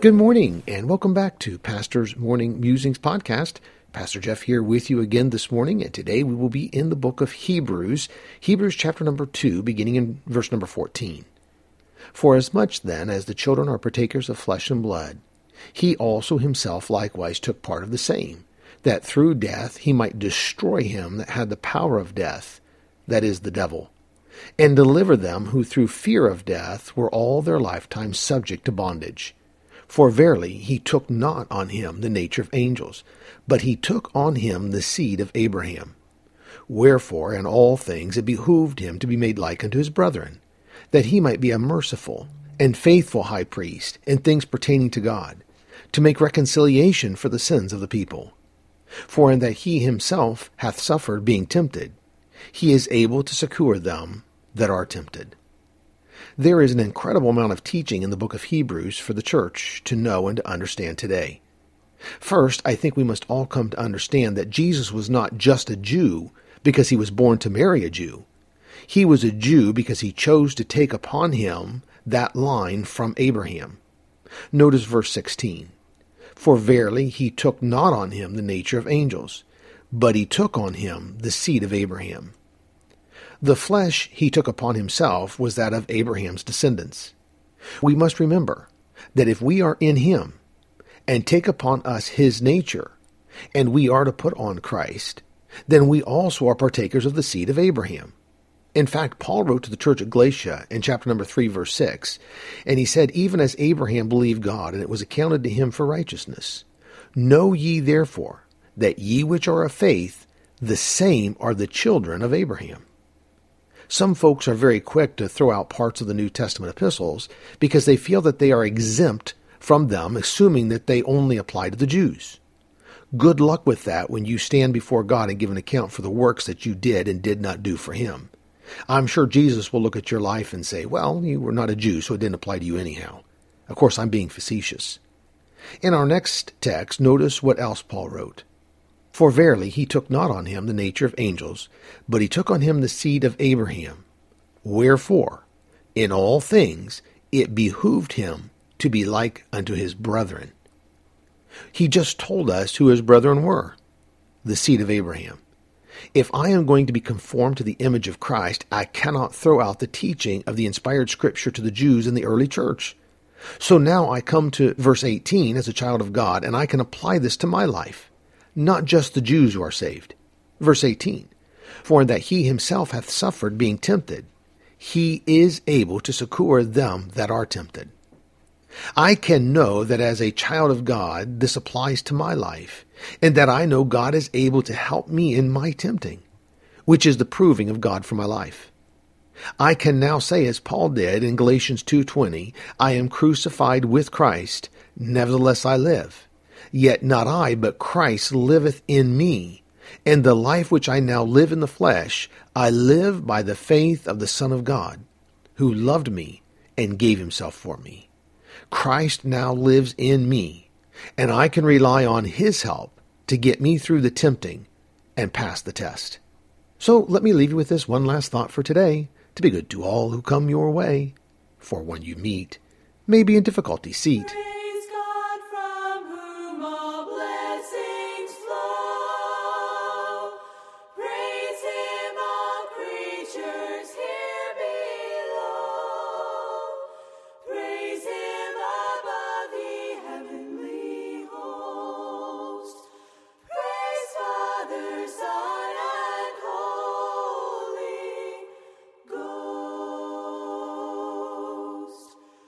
Good morning, and welcome back to Pastor's Morning Musings podcast. Pastor Jeff here with you again this morning, and today we will be in the book of Hebrews, Hebrews chapter number 2, beginning in verse number 14. For as much then as the children are partakers of flesh and blood, he also himself likewise took part of the same, that through death he might destroy him that had the power of death, that is, the devil, and deliver them who through fear of death were all their lifetime subject to bondage. For verily he took not on him the nature of angels, but he took on him the seed of Abraham. Wherefore in all things it behooved him to be made like unto his brethren, that he might be a merciful and faithful high priest in things pertaining to God, to make reconciliation for the sins of the people. For in that he himself hath suffered being tempted, he is able to succor them that are tempted. There is an incredible amount of teaching in the book of Hebrews for the church to know and to understand today. First, I think we must all come to understand that Jesus was not just a Jew because he was born to Mary a Jew. He was a Jew because he chose to take upon him that line from Abraham. Notice verse 16. For verily he took not on him the nature of angels, but he took on him the seed of Abraham. The flesh he took upon himself was that of Abraham's descendants. We must remember that if we are in him and take upon us his nature, and we are to put on Christ, then we also are partakers of the seed of Abraham. In fact, Paul wrote to the church at Galatia in chapter number 3, verse 6, and he said, Even as Abraham believed God, and it was accounted to him for righteousness. Know ye therefore that ye which are of faith, the same are the children of Abraham. Some folks are very quick to throw out parts of the New Testament epistles because they feel that they are exempt from them, assuming that they only apply to the Jews. Good luck with that when you stand before God and give an account for the works that you did and did not do for Him. I'm sure Jesus will look at your life and say, Well, you were not a Jew, so it didn't apply to you anyhow. Of course, I'm being facetious. In our next text, notice what else Paul wrote. For verily he took not on him the nature of angels, but he took on him the seed of Abraham. Wherefore, in all things it behooved him to be like unto his brethren. He just told us who his brethren were the seed of Abraham. If I am going to be conformed to the image of Christ, I cannot throw out the teaching of the inspired scripture to the Jews in the early church. So now I come to verse 18 as a child of God, and I can apply this to my life not just the Jews who are saved. Verse 18 For in that he himself hath suffered being tempted, he is able to succor them that are tempted. I can know that as a child of God, this applies to my life, and that I know God is able to help me in my tempting, which is the proving of God for my life. I can now say as Paul did in Galatians 2:20, I am crucified with Christ, nevertheless I live. Yet not I, but Christ liveth in me. And the life which I now live in the flesh, I live by the faith of the Son of God, who loved me and gave himself for me. Christ now lives in me, and I can rely on his help to get me through the tempting and pass the test. So let me leave you with this one last thought for today to be good to all who come your way. For one you meet, may be in difficulty seat